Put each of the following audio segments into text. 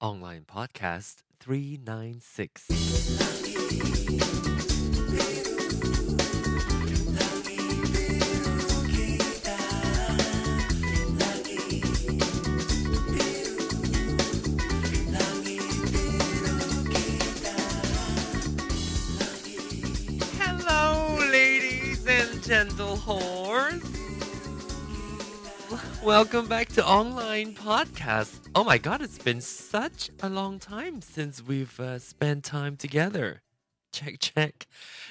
Online Podcast 396. Welcome back to Online Podcast. Oh my god, it's been such a long time since we've uh, spent time together. Check, check.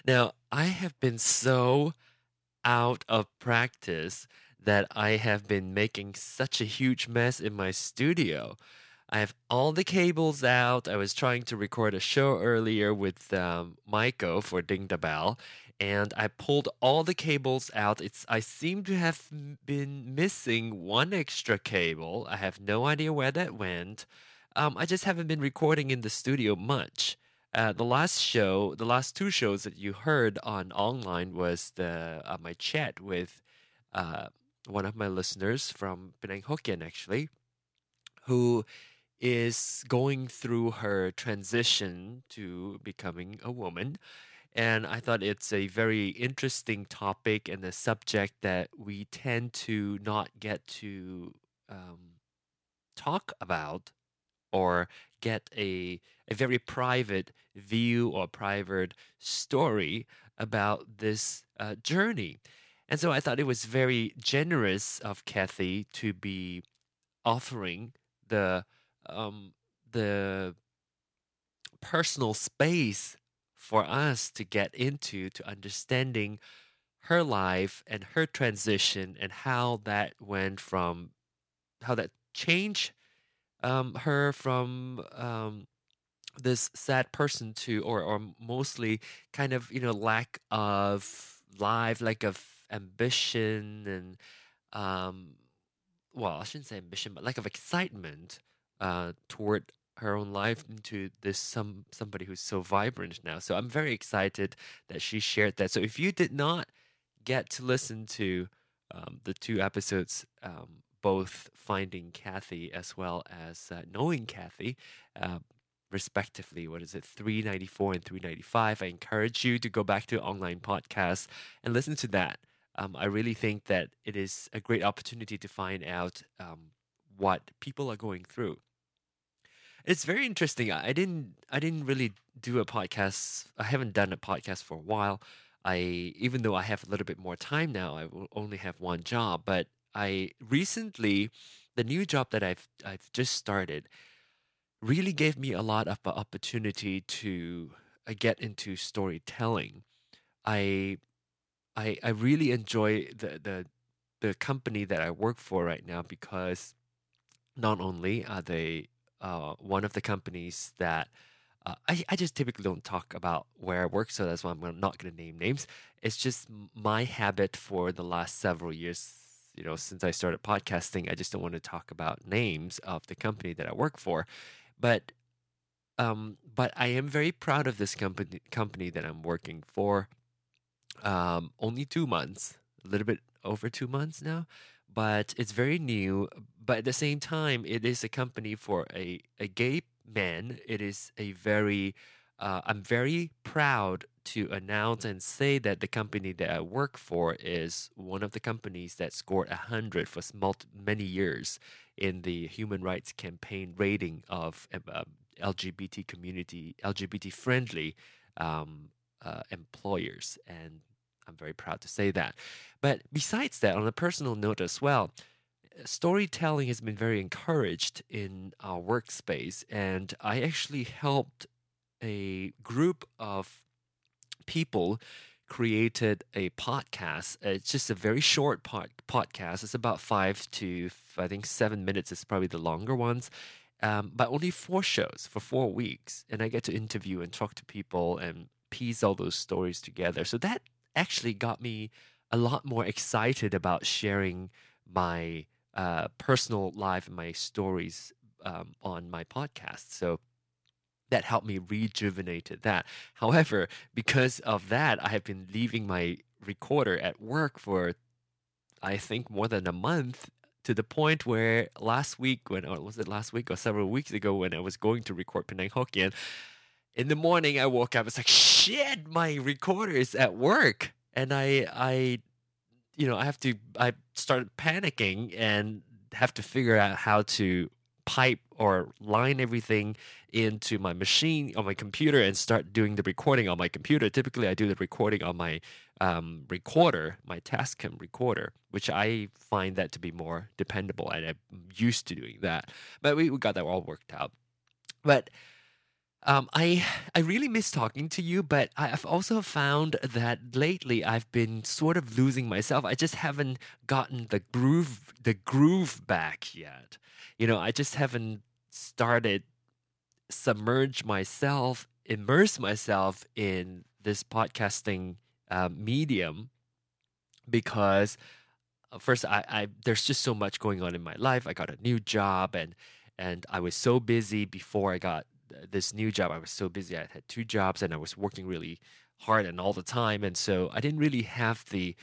Now, I have been so out of practice that I have been making such a huge mess in my studio. I have all the cables out. I was trying to record a show earlier with um, Michael for Ding the Bell, and I pulled all the cables out. It's I seem to have been missing one extra cable. I have no idea where that went. Um, I just haven't been recording in the studio much. Uh, the last show, the last two shows that you heard on online was the uh, my chat with uh, one of my listeners from Penang Hokkien, actually, who is going through her transition to becoming a woman. And I thought it's a very interesting topic and a subject that we tend to not get to um, talk about or get a, a very private view or private story about this uh, journey. And so I thought it was very generous of Kathy to be offering the um, the personal space for us to get into to understanding her life and her transition and how that went from how that changed um, her from um, this sad person to or or mostly kind of you know lack of life lack of ambition and um well i shouldn't say ambition but lack of excitement uh toward her own life into this some somebody who's so vibrant now so i'm very excited that she shared that so if you did not get to listen to um, the two episodes um, both finding kathy as well as uh, knowing kathy uh, respectively. What is it, 394 and 395? I encourage you to go back to online podcasts and listen to that. Um, I really think that it is a great opportunity to find out um, what people are going through. It's very interesting. I didn't. I didn't really do a podcast. I haven't done a podcast for a while. I even though I have a little bit more time now, I will only have one job. But I recently, the new job that I've I've just started really gave me a lot of opportunity to uh, get into storytelling. I I I really enjoy the the the company that I work for right now because not only are they uh, one of the companies that uh, I, I just typically don't talk about where I work, so that's why I'm not going to name names. It's just my habit for the last several years, you know, since I started podcasting. I just don't want to talk about names of the company that I work for but um, but I am very proud of this company company that I'm working for. Um, only two months, a little bit over two months now, but it's very new. But at the same time, it is a company for a a gay man. It is a very uh, I'm very proud to announce and say that the company that I work for is one of the companies that scored 100 for many years in the human rights campaign rating of uh, LGBT community, LGBT friendly um, uh, employers. And I'm very proud to say that. But besides that, on a personal note as well, storytelling has been very encouraged in our workspace. And I actually helped a group of people created a podcast. It's just a very short pod- podcast. It's about five to I think seven minutes is probably the longer ones. Um, but only four shows for four weeks, and I get to interview and talk to people and piece all those stories together. So that actually got me a lot more excited about sharing my uh, personal life my stories um, on my podcast. So that helped me rejuvenated that. However, because of that, I have been leaving my recorder at work for I think more than a month to the point where last week, when or was it last week or several weeks ago, when I was going to record Penang Hokkien, in the morning I woke up. I was like, shit, my recorder is at work, and I I, you know, I have to. I started panicking and have to figure out how to pipe or line everything into my machine on my computer and start doing the recording on my computer. Typically, I do the recording on my um, recorder, my Tascam recorder, which I find that to be more dependable, and I'm used to doing that. But we, we got that all worked out. But um, I I really miss talking to you, but I've also found that lately I've been sort of losing myself. I just haven't gotten the groove the groove back yet. You know, I just haven't started submerge myself, immerse myself in this podcasting uh, medium because uh, first I, I there's just so much going on in my life. I got a new job and and I was so busy before I got this new job. I was so busy. I had two jobs and I was working really hard and all the time. And so I didn't really have the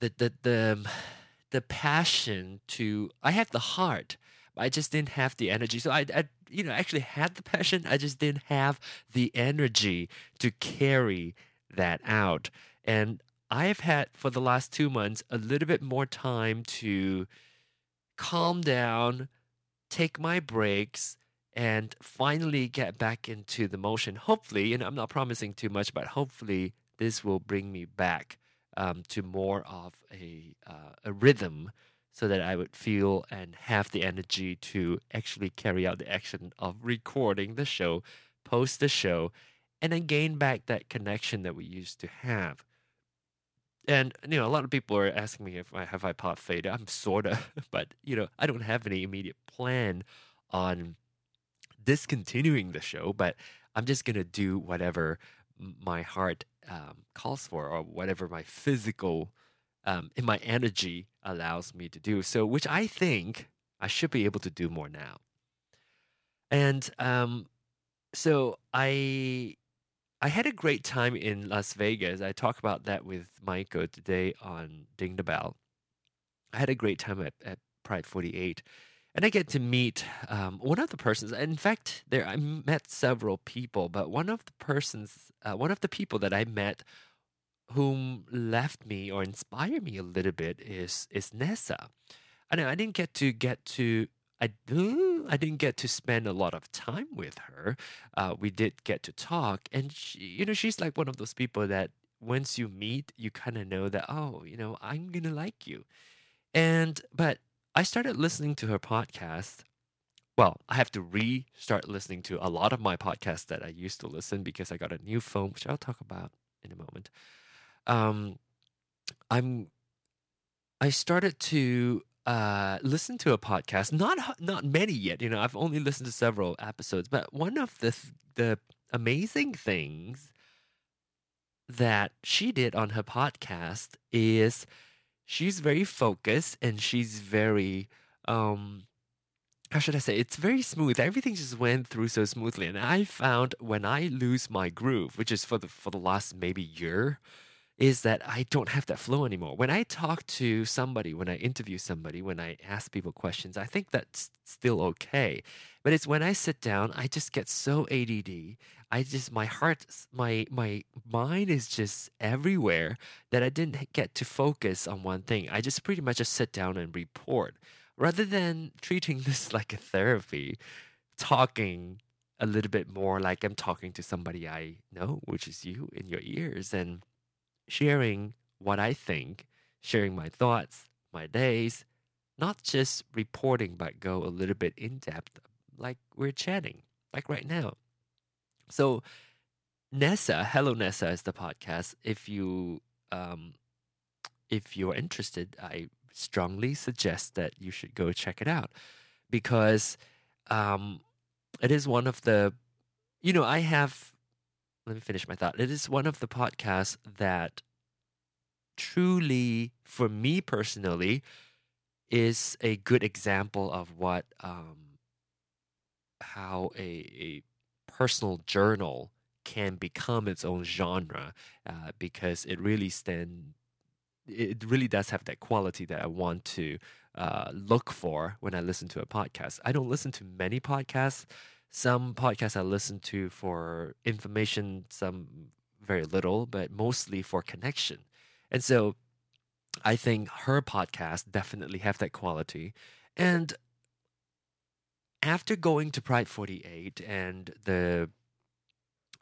the the the, um, the passion to I had the heart. I just didn't have the energy. So I, I you know actually had the passion. I just didn't have the energy to carry that out. And I've had for the last two months a little bit more time to calm down, take my breaks, and finally get back into the motion. Hopefully, and I'm not promising too much, but hopefully this will bring me back um, to more of a uh, a rhythm, so that I would feel and have the energy to actually carry out the action of recording the show, post the show, and then gain back that connection that we used to have. And you know, a lot of people are asking me if I have iPod fade. I'm sorta, but you know, I don't have any immediate plan on discontinuing the show, but I'm just gonna do whatever my heart um, calls for, or whatever my physical um, and my energy allows me to do. So, which I think I should be able to do more now. And um, so I I had a great time in Las Vegas. I talk about that with Michael today on Ding the Bell. I had a great time at, at Pride 48 and I get to meet um, one of the persons. In fact, there I met several people, but one of the persons, uh, one of the people that I met, whom left me or inspired me a little bit is is Nessa. I know I didn't get to get to I I didn't get to spend a lot of time with her. Uh, we did get to talk, and she, you know she's like one of those people that once you meet, you kind of know that oh, you know I'm gonna like you, and but I started listening to her podcast. Well, I have to restart listening to a lot of my podcasts that I used to listen because I got a new phone, which I'll talk about in a moment. Um, I'm I started to uh, listen to a podcast. Not not many yet. You know, I've only listened to several episodes. But one of the the amazing things that she did on her podcast is she's very focused and she's very um how should I say? It's very smooth. Everything just went through so smoothly. And I found when I lose my groove, which is for the for the last maybe year, is that I don't have that flow anymore. When I talk to somebody, when I interview somebody, when I ask people questions, I think that's still okay. But it's when I sit down, I just get so ADD. I just my heart, my my mind is just everywhere that I didn't get to focus on one thing. I just pretty much just sit down and report rather than treating this like a therapy, talking a little bit more like I'm talking to somebody I know, which is you in your ears and sharing what I think, sharing my thoughts, my days, not just reporting, but go a little bit in depth like we're chatting, like right now. So, Nessa, Hello Nessa is the podcast. If you um, if you're interested, I strongly suggest that you should go check it out because um, it is one of the, you know, I have. Let me finish my thought. It is one of the podcasts that truly, for me personally, is a good example of what um, how a, a personal journal can become its own genre uh, because it really stand it really does have that quality that I want to uh, look for when I listen to a podcast. I don't listen to many podcasts. Some podcasts I listen to for information, some very little, but mostly for connection. And so I think her podcast definitely have that quality. And after going to Pride 48 and the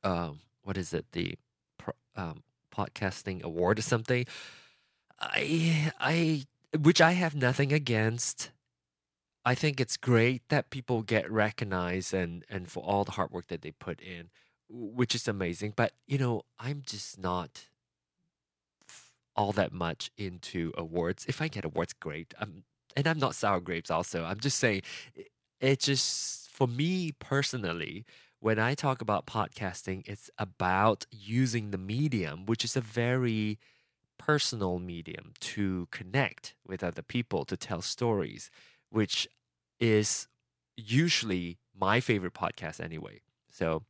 um, what is it the um, podcasting award or something I I which I have nothing against I think it's great that people get recognized and and for all the hard work that they put in which is amazing but you know I'm just not all that much into awards. If I get awards great. I'm and I'm not sour grapes also. I'm just saying it just for me personally when i talk about podcasting it's about using the medium which is a very personal medium to connect with other people to tell stories which is usually my favorite podcast anyway. So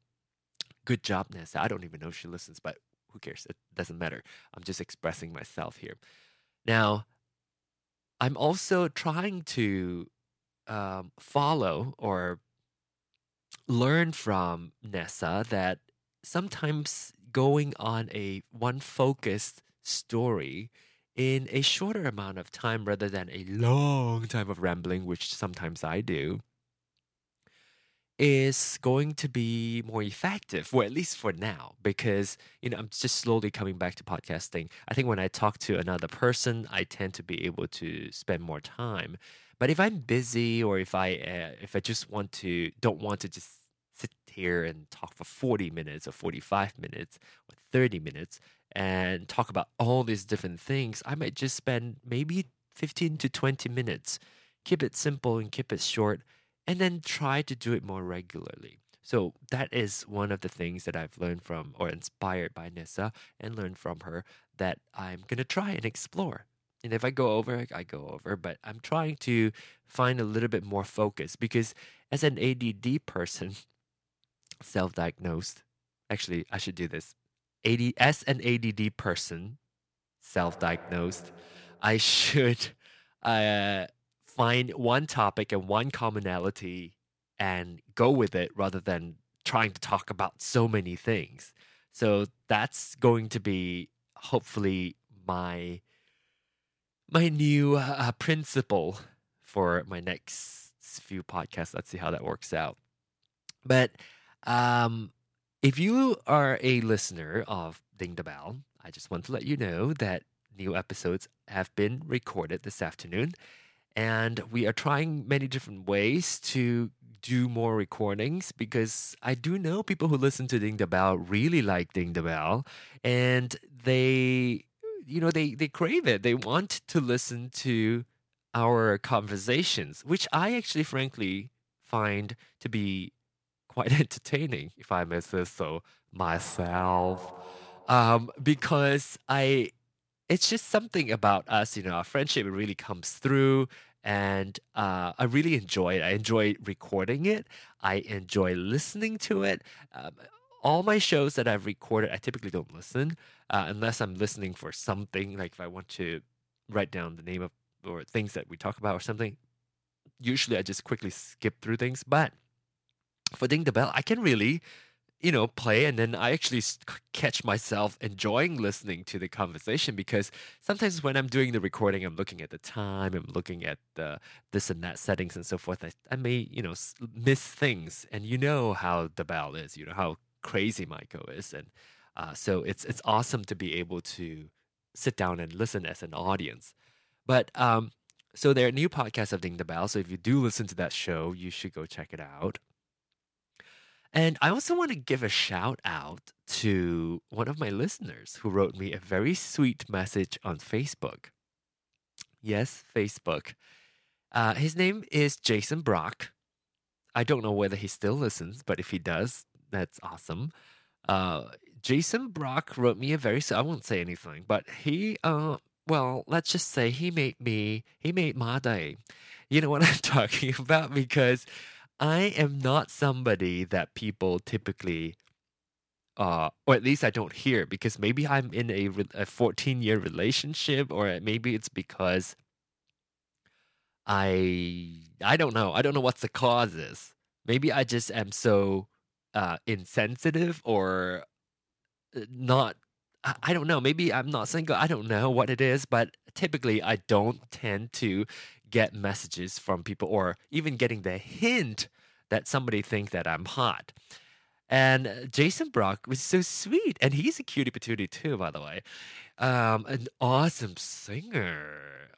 good job nessa. I don't even know if she listens but who cares? It doesn't matter. I'm just expressing myself here. Now i'm also trying to um, follow or learn from Nessa that sometimes going on a one focused story in a shorter amount of time rather than a long time of rambling, which sometimes I do, is going to be more effective, or at least for now, because you know I'm just slowly coming back to podcasting. I think when I talk to another person, I tend to be able to spend more time. But if I'm busy or if I uh, if I just want to don't want to just sit here and talk for 40 minutes or 45 minutes or 30 minutes and talk about all these different things, I might just spend maybe 15 to 20 minutes. Keep it simple and keep it short and then try to do it more regularly. So that is one of the things that I've learned from or inspired by Nessa and learned from her that I'm going to try and explore. And if I go over, I go over, but I'm trying to find a little bit more focus because as an ADD person, self diagnosed, actually, I should do this. AD, as an ADD person, self diagnosed, I should uh, find one topic and one commonality and go with it rather than trying to talk about so many things. So that's going to be hopefully my my new uh, principle for my next few podcasts. Let's see how that works out. But um, if you are a listener of Ding the Bell, I just want to let you know that new episodes have been recorded this afternoon. And we are trying many different ways to do more recordings because I do know people who listen to Ding the Bell really like Ding the Bell and they you know they they crave it they want to listen to our conversations which i actually frankly find to be quite entertaining if i may say so myself um, because i it's just something about us you know our friendship it really comes through and uh, i really enjoy it i enjoy recording it i enjoy listening to it um, all my shows that I've recorded, I typically don't listen uh, unless I'm listening for something. Like if I want to write down the name of or things that we talk about or something. Usually, I just quickly skip through things. But for Ding the Bell, I can really, you know, play and then I actually catch myself enjoying listening to the conversation because sometimes when I'm doing the recording, I'm looking at the time, I'm looking at the this and that settings and so forth. I, I may, you know, miss things, and you know how the bell is. You know how crazy Michael is, and uh, so it's it's awesome to be able to sit down and listen as an audience. But um, so there are new podcasts of Ding the Bell. So if you do listen to that show, you should go check it out. And I also want to give a shout out to one of my listeners who wrote me a very sweet message on Facebook. Yes, Facebook. Uh, his name is Jason Brock. I don't know whether he still listens, but if he does, that's awesome. Uh, Jason Brock wrote me a very I won't say anything, but he uh well, let's just say he made me he made my day. You know what I'm talking about because I am not somebody that people typically uh, or at least I don't hear because maybe I'm in a, a 14 year relationship, or maybe it's because I I don't know. I don't know what's the cause is. Maybe I just am so uh, insensitive or uh, not. I, I don't know. Maybe I'm not single. I don't know what it is, but typically I don't tend to get messages from people or even getting the hint that somebody think that I'm hot. And uh, Jason Brock was so sweet, and he's a cutie patootie too, by the way. Um, an awesome singer.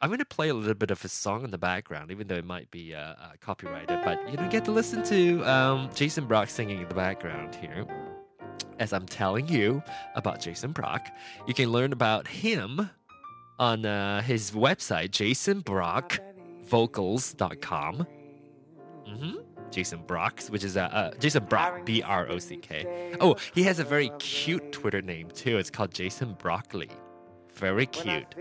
I'm going to play a little bit of a song in the background, even though it might be uh, uh, copyrighted. But you know, get to listen to um, Jason Brock singing in the background here. As I'm telling you about Jason Brock, you can learn about him on uh, his website, jasonbrockvocals.com. Mm-hmm. Jason Brocks, which is a uh, uh, Jason Brock, B R O C K. Oh, he has a very cute Twitter name too. It's called Jason Broccoli. Very cute.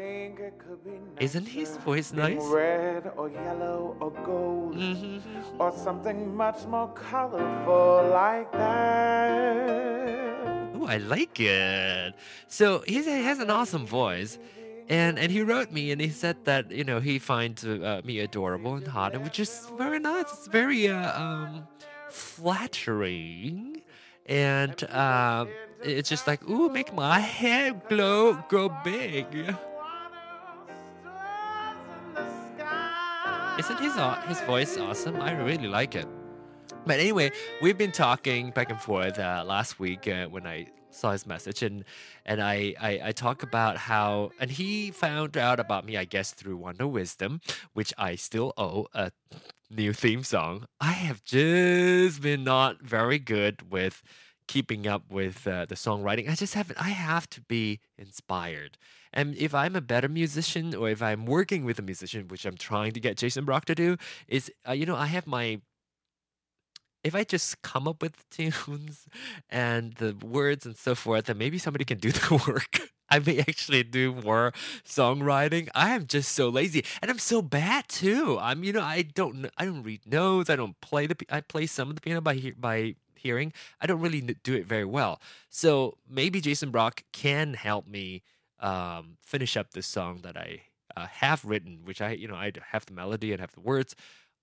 Isn't his voice nice? Red or yellow or gold mm-hmm. or something much more colorful like that. Oh, I like it. So he has an awesome voice and and he wrote me and he said that you know he finds uh, me adorable and hot, and which is very nice. It's very uh, um, flattering, and uh, it's just like ooh, make my hair glow, grow big. Isn't his uh, his voice awesome? I really like it. But anyway, we've been talking back and forth uh, last week uh, when I saw his message and and I, I I talk about how and he found out about me I guess through Wonder Wisdom, which I still owe a new theme song. I have just been not very good with keeping up with uh, the songwriting. I just haven't. I have to be inspired. And if I'm a better musician, or if I'm working with a musician, which I'm trying to get Jason Brock to do, is uh, you know I have my if I just come up with tunes and the words and so forth, then maybe somebody can do the work. I may actually do more songwriting. I am just so lazy, and I'm so bad too. I'm, you know, I don't, I don't read notes. I don't play the. I play some of the piano by by hearing. I don't really do it very well. So maybe Jason Brock can help me um, finish up this song that I uh, have written, which I, you know, I have the melody and have the words.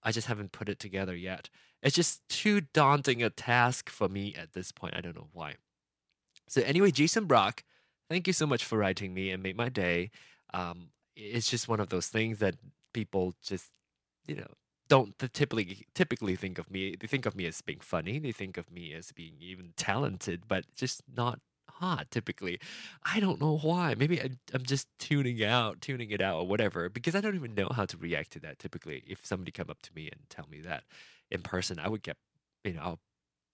I just haven't put it together yet. It's just too daunting a task for me at this point. I don't know why. So anyway, Jason Brock, thank you so much for writing me and made my day. Um, it's just one of those things that people just, you know, don't typically typically think of me. They think of me as being funny. They think of me as being even talented, but just not hot typically. I don't know why. Maybe I, I'm just tuning out, tuning it out, or whatever, because I don't even know how to react to that. Typically, if somebody come up to me and tell me that in person, I would get, you know, I'll,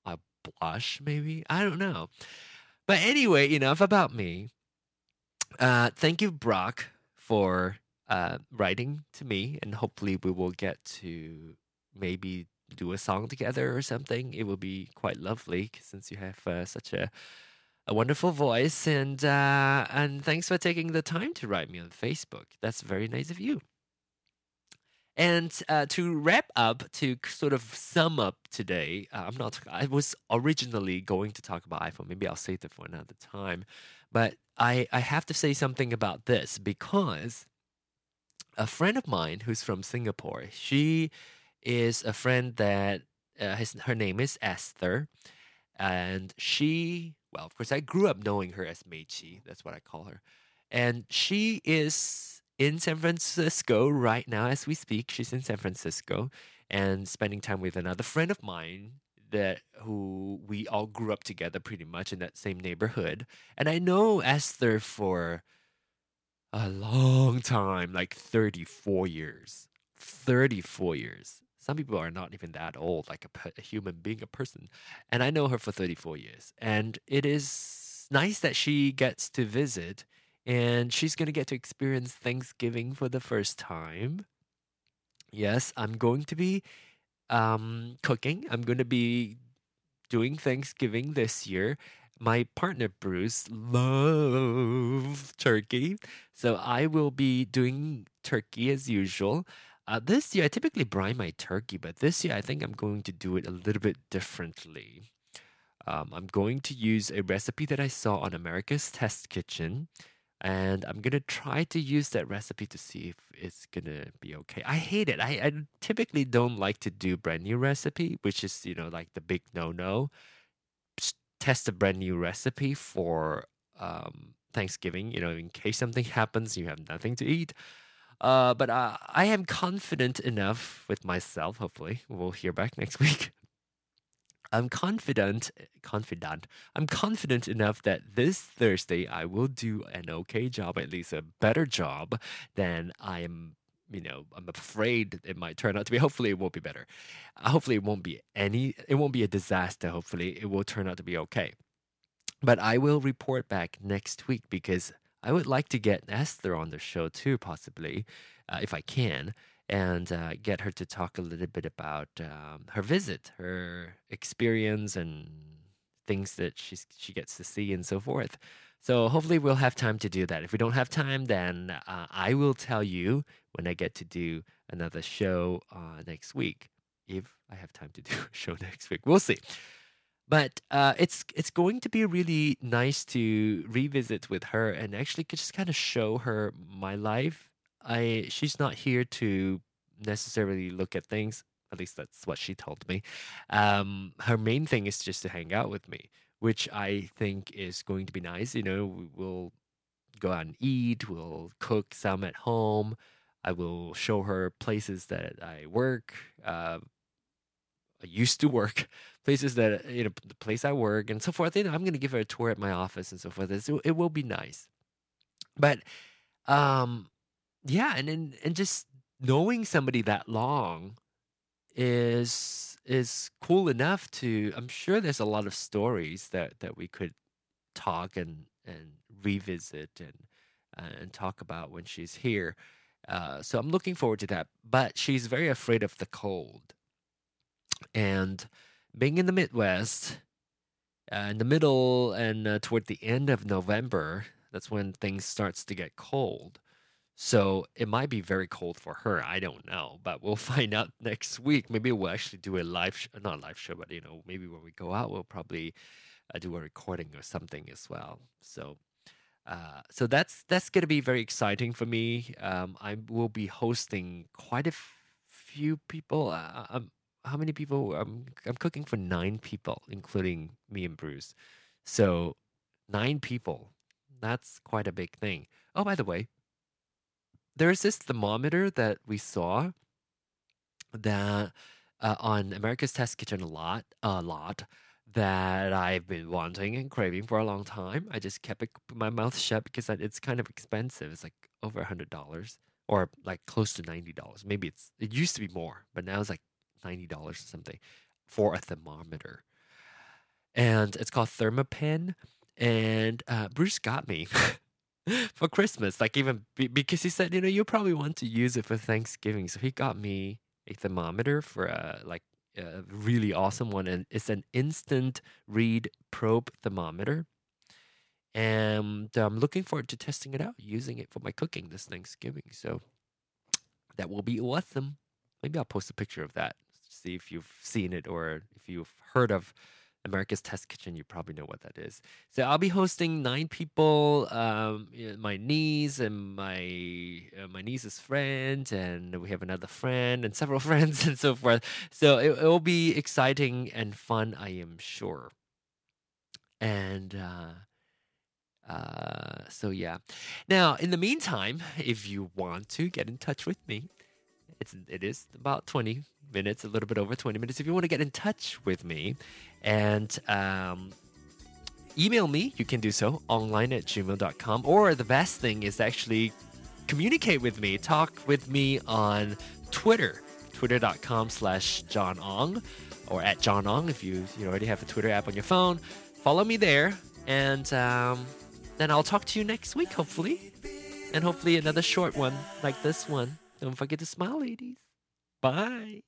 I'll blush maybe. I don't know. But anyway, enough about me. Uh, thank you, Brock, for uh, writing to me, and hopefully we will get to maybe do a song together or something. It will be quite lovely since you have uh, such a a wonderful voice, and uh, and thanks for taking the time to write me on Facebook. That's very nice of you. And uh, to wrap up, to sort of sum up today, uh, I'm not. I was originally going to talk about iPhone. Maybe I'll save it for another time. But I I have to say something about this because a friend of mine who's from Singapore, she is a friend that uh, his, her name is Esther, and she well, of course, I grew up knowing her as Meichi. That's what I call her. And she is in San Francisco right now as we speak. She's in San Francisco and spending time with another friend of mine that who we all grew up together pretty much in that same neighborhood. And I know Esther for a long time, like 34 years. 34 years. Some people are not even that old, like a, a human being, a person. And I know her for 34 years. And it is nice that she gets to visit and she's going to get to experience Thanksgiving for the first time. Yes, I'm going to be um, cooking. I'm going to be doing Thanksgiving this year. My partner Bruce loves turkey, so I will be doing turkey as usual. Uh, this year, I typically brine my turkey, but this year I think I'm going to do it a little bit differently. Um, I'm going to use a recipe that I saw on America's Test Kitchen, and I'm gonna try to use that recipe to see if it's gonna be okay. I hate it. I, I typically don't like to do brand new recipe, which is you know like the big no no. Test a brand new recipe for um, Thanksgiving. You know, in case something happens, you have nothing to eat. Uh, but uh, I am confident enough with myself. Hopefully, we'll hear back next week. I'm confident, confident. I'm confident enough that this Thursday I will do an okay job, at least a better job than I am. You know, I'm afraid it might turn out to be. Hopefully, it won't be better. Hopefully, it won't be any. It won't be a disaster. Hopefully, it will turn out to be okay. But I will report back next week because I would like to get Esther on the show too, possibly, uh, if I can and uh, get her to talk a little bit about um, her visit, her experience, and things that she's, she gets to see and so forth. So hopefully we'll have time to do that. If we don't have time, then uh, I will tell you when I get to do another show uh, next week. If I have time to do a show next week, we'll see. But uh, it's it's going to be really nice to revisit with her and actually just kind of show her my life I she's not here to necessarily look at things. At least that's what she told me. Um, her main thing is just to hang out with me, which I think is going to be nice. You know, we will go out and eat. We'll cook some at home. I will show her places that I work. Uh, I used to work, places that you know, the place I work, and so forth. You know, I'm going to give her a tour at my office and so forth. It, it will be nice, but um, yeah, and and, and just knowing somebody that long is is cool enough to I'm sure there's a lot of stories that that we could talk and and revisit and uh, and talk about when she's here. Uh, so I'm looking forward to that. But she's very afraid of the cold, and being in the Midwest, uh, in the middle and uh, toward the end of November, that's when things starts to get cold. So it might be very cold for her. I don't know, but we'll find out next week. Maybe we'll actually do a live, sh- not a live show, but you know, maybe when we go out, we'll probably uh, do a recording or something as well. So, uh, so that's that's gonna be very exciting for me. Um, I will be hosting quite a f- few people. Uh, um, how many people? I'm I'm cooking for nine people, including me and Bruce. So nine people. That's quite a big thing. Oh, by the way, there's this thermometer that we saw that uh, on America's Test Kitchen a lot, a lot that I've been wanting and craving for a long time. I just kept it, my mouth shut because it's kind of expensive. It's like over a hundred dollars or like close to ninety dollars. Maybe it's it used to be more, but now it's like ninety dollars or something for a thermometer. And it's called Thermapen. And uh, Bruce got me for Christmas. Like even because he said, you know, you probably want to use it for Thanksgiving. So he got me a thermometer for a like a really awesome one, and it's an instant read probe thermometer. And I'm looking forward to testing it out, using it for my cooking this Thanksgiving. So that will be awesome. Maybe I'll post a picture of that, see if you've seen it or if you've heard of America's Test Kitchen, you probably know what that is. So I'll be hosting nine people, um, my niece and my uh, my niece's friend, and we have another friend and several friends and so forth. So it, it will be exciting and fun, I am sure. And uh, uh, so yeah. Now, in the meantime, if you want to get in touch with me, it's it is about 20 minutes, a little bit over 20 minutes. If you want to get in touch with me and um, email me, you can do so online at gmail.com. Or the best thing is actually communicate with me, talk with me on Twitter, twitter.com slash John Ong or at John Ong if you, you already have a Twitter app on your phone. Follow me there and um, then I'll talk to you next week, hopefully. And hopefully another short one like this one. Don't forget to smile, ladies. Bye.